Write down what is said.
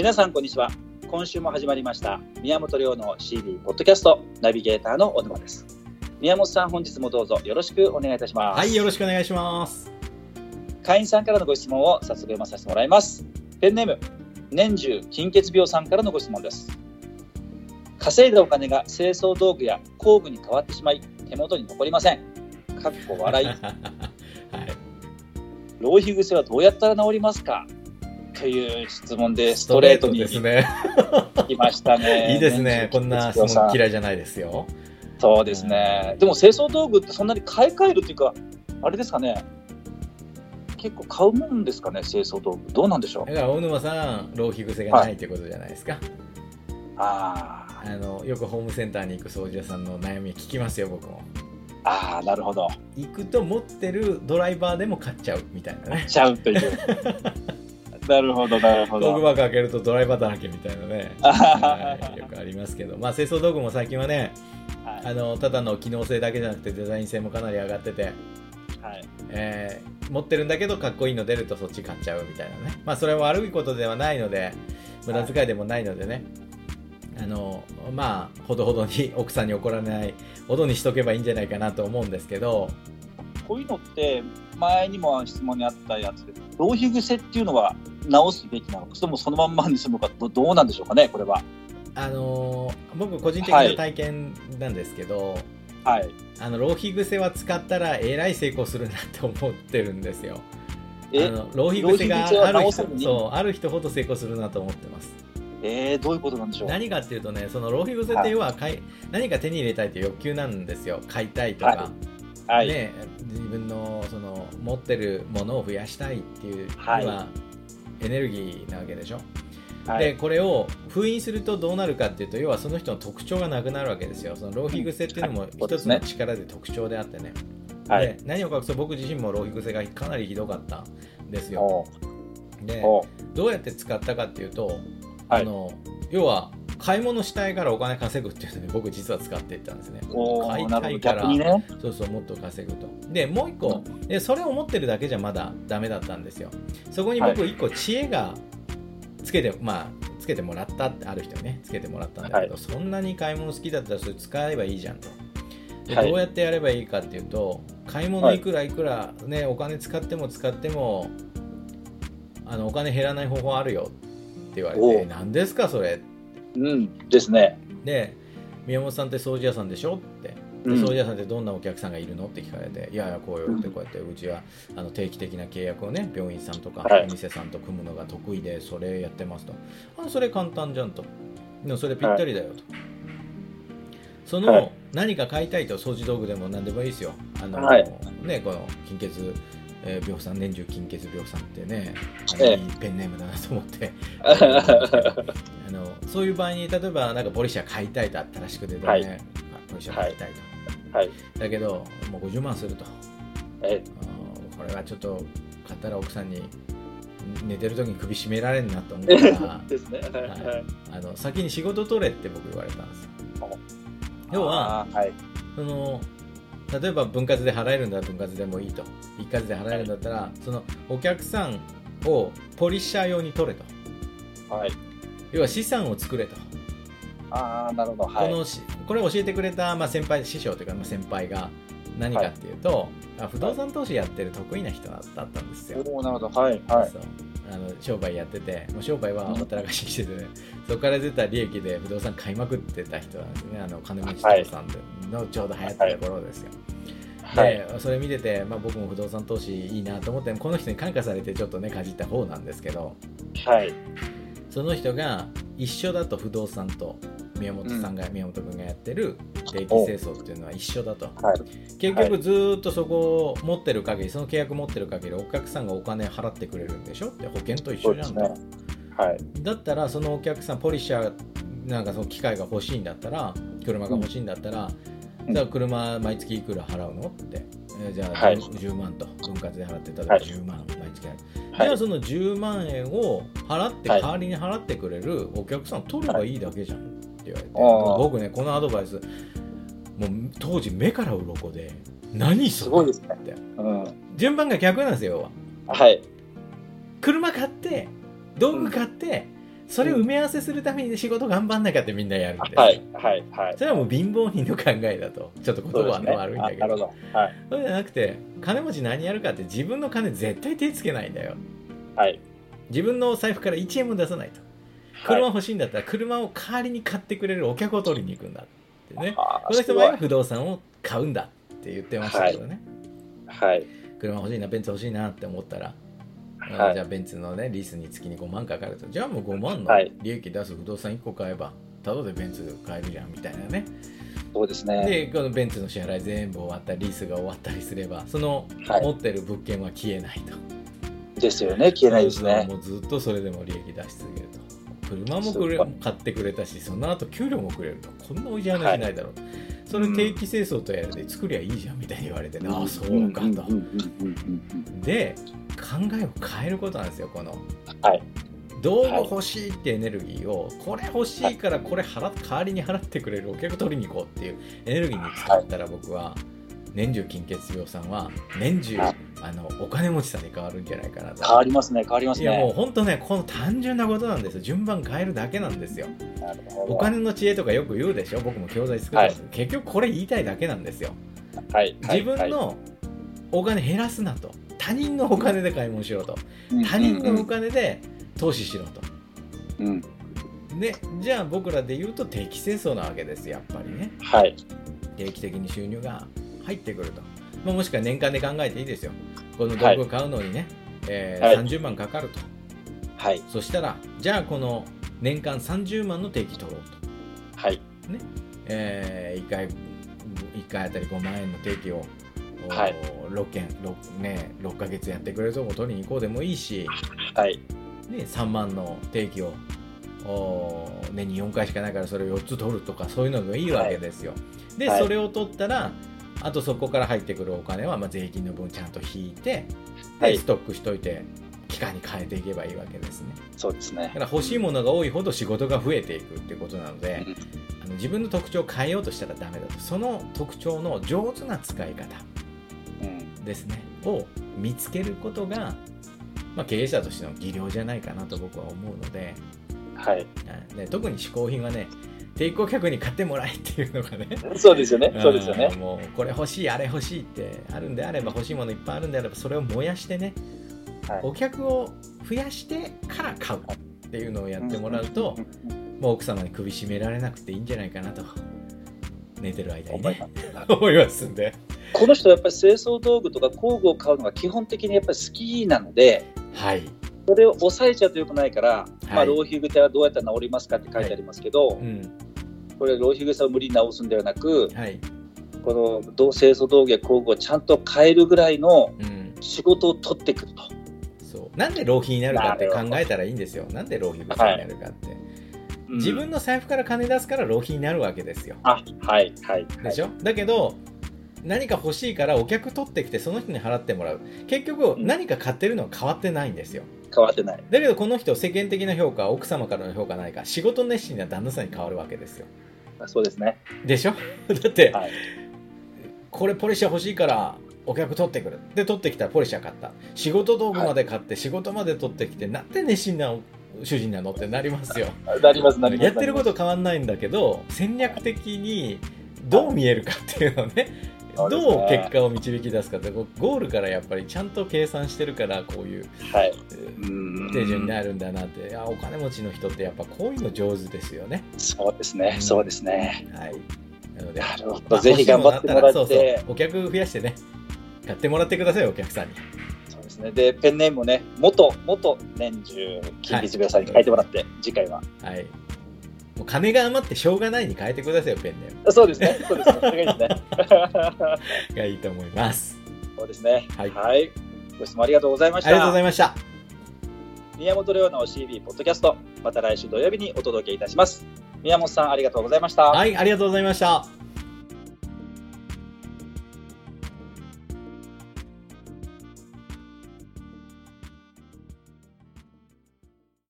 皆さんこんにちは。今週も始まりました。宮本亮の CD ポッドキャスト。ナビゲーターの小沼です。宮本さん本日もどうぞ。よろしくお願いいたします。はい、よろしくお願いします。会員さんからのご質問を早速読まさせてもらいます。ペンネーム年中金欠病さんからのご質問です。稼いだお金が清掃道具や工具に変わってしまい手元に残りません。かっこ笑い。はい。浪費癖はどうやったら治りますか？という質問でストレートにですね。来ましたね いいですね。こんな質問嫌いじゃないですよ。そうですね。でも清掃道具ってそんなに買い替えるっていうか、あれですかね。結構買うもんですかね、清掃道具。どうなんでしょうだ。から大沼さん、浪費癖がないってことじゃないですか。ああのよくホームセンターに行く掃除屋さんの悩み聞きますよ、僕も。あ、ああ、なるほど。行くと持ってるドライバーでも買っちゃうみたいなね。ちゃうという。なるほど、なるほど。工具箱開けるとドライバーだらけみたいなね。あはいよくありますけど、まあ清掃道具も最近はね、はいあのただの機能性だけじゃなくてデザイン性もかなり上がってて、はい。えー持ってるんだけどかっこいいの出るとそっち買っちゃうみたいなねまあそれは悪いことではないので無駄遣いでもないのでね、あのまあほどほどに奥さんに怒られないほどにしとけばいいんじゃないかなと思うんですけどこういうのって、前にも質問にあったやつで、浪費癖っていうのは直すべきなのか、それともそのまんまにするのか、どどうなんでしょうかね、これは。あの僕個人的な体験なんですけど、はい。あの浪費癖は使ったらえらい成功するなと思ってるんですよあえ、の浪費癖がある人そうある人ほど成功するなと思ってますえー、どういうことなんでしょう？何かっていうとねその浪費癖って要は買い、何か手に入れたいという欲求なんですよ買いたいとか、はい。ね、自分のその持ってるものを増やしたいっていうのはい。はエネルギーなわけでしょ、はい。でこれを封印するとどうなるかっていうと要はその人の特徴がなくなるわけですよ。その浪費癖っていうのも一つの力で特徴であってね、はい。で何を隠そう僕自身も浪費癖がかなりひどかったんですよ。おでおどうやって使ったかっていうと、はい。あの要は買い物したいからお金稼ぐっていうので僕実は使っていったんですね。お買いたいから。ね。そうそうもっと稼ぐと。でもう一個でそれを持ってるだけじゃまだダメだったんですよ。そこに僕一個知恵がつけて、まあつけてもらったってある人にねつけてもらったんだけど、はそんなに買い物好きだったらそれ使えばいいじゃんと。ではい。どうやってやればいいかっていうと買い物いくらいくら、ね、お金使っても使ってもあのお金減らない方法あるよって言われおて何ですかそれうん。ですね。で宮本さんって掃除屋さんでしょ？ってでうん掃除屋さんってどんなお客さんがいるの？って聞かれて、いやいや、こうよってこうやって、うちはあの定期的な契約をね、病院さんとかはいお店さんと組むのが得意で、それやってますと。あ、それ簡単じゃんと。でもそれぴったりだよと。その、はい何か買いたいと、掃除道具でも何でもいいですよ。あの、はいね、この金欠、えー病さん、年中金欠病さんってね、ええ。いいペンネームだなと思って。あのそういう場合に例えばなんかポリッシャー買いたいと新しく出てね、はい。まあポリッシャー買いたいと、はい。だけどもう50万すると。え、あーこれはちょっと買ったら奥さんに寝てる時に首絞められるなと思ったら ですね。はい。はい。あの先に仕事取れって僕言われたんですよ。要ははい。その例えば分割で払えるんだら分割でもいいと一括で払えるんだったら、そのお客さんをポリッシャー用に取れとはい。要は資産を作れとああ、なるほど。はい。このしこれを教えてくれた、まあ、先輩師匠というか、まあ、先輩が何かっていうと、あ不動産投資やってる得意な人だったんですよ、おおなるほど。はい。はい。あの商売やっててもう商売はほったらかしにしてて、ねそこから出た利益で不動産買いまくってた人なんですねあの金持ち父さんでのちょうど流行ってる頃ですよ、はい。でそれ見てて、まあ、僕も不動産投資いいなと思ってこの人に感化されてちょっとねかじった方なんですけどはい。その人が一緒だと不動産と宮本さんが、宮本君がやってる定期清掃っていうのは一緒だと。はい。結局ずーっとそこを持ってる限りその契約持ってる限りお客さんがお金払ってくれるんでしょ？って保険と一緒じゃんと、そうですはい。だったらそのお客さんポリッシャーなんかその機械が欲しいんだったら車が欲しいんだったら、うんじゃあ車毎月いくら払うのって、えーじゃあはい。10, 10万と。分割で払って例えばはい。10万毎月。払う、はい。じゃあその10万円を払って、はい。代わりに払ってくれるお客さん取ればいいだけじゃんって言われて、僕ねこのアドバイスもう当時目から鱗で何それすごいですね。ってうん。順番が逆なんですよ要は。はい。車買って道具買って、それを埋め合わせするために仕事頑張んなきゃってみんなやるんではい、はい、はい。それはもう貧乏人の考えだとちょっと言葉はね悪いんだけど。あなるほど。はい、そうじゃなくて金持ち何やるかって自分の金絶対手つけないんだよ。はい。自分の財布から1円も出さないと。車欲しいんだったら車を代わりに買ってくれるお客を取りに行くんだってね。あーこの人は不動産を買うんだって言ってましたけどね、はい、車欲しいなベンツ欲しいなって思ったら、はい。じゃあベンツのねリースに月に5万かかると。じゃあもう5万のはい。利益出す不動産1個買えばただでベンツ買えるじゃんみたいなね。そうですね。でこのベンツの支払い全部終わったりリースが終わったりすればそのはい持ってる物件は消えないと、ですよね。消えないですね。もうずっとそれでも利益出し続けると。車もくれ買ってくれたしその後給料もくれると。こんなおいしい話ないだろう、それ定期清掃とやるで作りゃいいじゃんみたいに言われてね、ああそうかと、んうんうんうんうんで考えを変えることなんですよこの。はい。道具欲しいってエネルギーをこれ欲しいからこれ払代わりに払ってくれるお客取りに行こうっていうエネルギーに使ったら僕は年中金欠病さんは年中はい。あのお金持ちさんに変わるんじゃないかなと。変わりますね。変わりますいやもうね。本当ねこの単純なことなんですよ。順番変えるだけなんですよ。お金の知恵とかよく言うでしょ？僕も教材作ってます、結局これ言いたいだけなんですよ。はい。自分のお金減らすなと。他人のお金で買い物しろと。他人のお金で投資しろと。うん。うんでじゃあ僕らで言うと定期清掃なわけですやっぱりね。はい。定期的に収入が入ってくると、まあ、もしくは年間で考えていいですよ。この道具を買うのにね、えーはい。30万かかると。はい。そしたらじゃあこの年間30万の定期取ろうと、はい。え1回一回あたり5万円の定期を、おはい。6件 6, ね、6ヶ月やってくれるとこ取りに行こうでもいいし、はい。ね、3万の定期をお年に4回しかないからそれを4つ取るとかそういうのがいいわけですよ、で、はい。それを取ったらあとそこから入ってくるお金はまあ税金の分ちゃんと引いてで、はい。ストックしといて期間に変えていけばいいわけですね。そうですね。だ。から欲しいものが多いほど仕事が増えていくっていうことなので、うん。あの自分の特徴を変えようとしたらダメだと。その特徴の上手な使い方うん。ですね。を見つけることが、まあ、経営者としての技量じゃないかなと僕は思うので。はい。はいで特に嗜好品はね抵抗客に買ってもらえっていうのがね。そうですよね。そうですよね。もうこれ欲しいあれ欲しいってあるんであれば欲しいものいっぱいあるんであればそれを燃やしてねはい。お客を増やしてから買うっていうのをやってもらうと、もう奥様に首絞められなくていいんじゃないかなと寝てる間に思いねます 思いますんで。この人はやっぱり清掃道具とか工具を買うのが基本的にやっぱり好きなので、はい、それを抑えちゃうとよくないから、まあ、はい。浪費癖はどうやったら治りますかって書いてありますけど、うんこれ、浪費癖を無理に治すんではなく、はい。この同清掃道具や工具をちゃんと変えるぐらいのうん、仕事を取ってくると。そう。なんで浪費になるかって考えたらいいんですよ。なんで浪費癖になるかって、自分の財布から金出すから浪費になるわけですよ。あ、はい、はい。でしょ、だけど何か欲しいからお客取ってきてその人に払ってもらう。結局うん。何か買ってるのは変わってないんですよ変わってない。だけどこの人世間的な評価は奥様からの評価ないから仕事熱心な旦那さんに変わるわけですよそうですね。でしょ？だって、はい。これポリシャ欲しいからお客取ってくるで取ってきたらポリシャ買った仕事道具まで買って仕事まで取ってきてなんて熱心な主人なのってなりますよ なります、なります。やってること変わんないんだけど戦略的にどう見えるかっていうのねどう結果を導き出すかってゴールからやっぱりちゃんと計算してるからこういう手順になるんだなって。あお金持ちの人ってやっぱこういうの上手ですよね。そうですね、そうですね。はい。なのでなるほど。まあぜひ頑張ってもらって。そうそうお客増やしてね。買ってもらってくださいお客さんに。そうですね。で、ペンネームもね、元、元年中、金日病さんに書いてもらって、次回は。はいもう金が余ってしょうがないに変えてくださいよペンネームそうですね、そうですね。それがいいですね。がいいと思いますそうですね。はいはい。ご質問ありがとうございました。ありがとうございました宮本亮の CB ポッドキャスト、また来週土曜日にお届けいたします。宮本さん、ありがとうございました。はいありがとうございました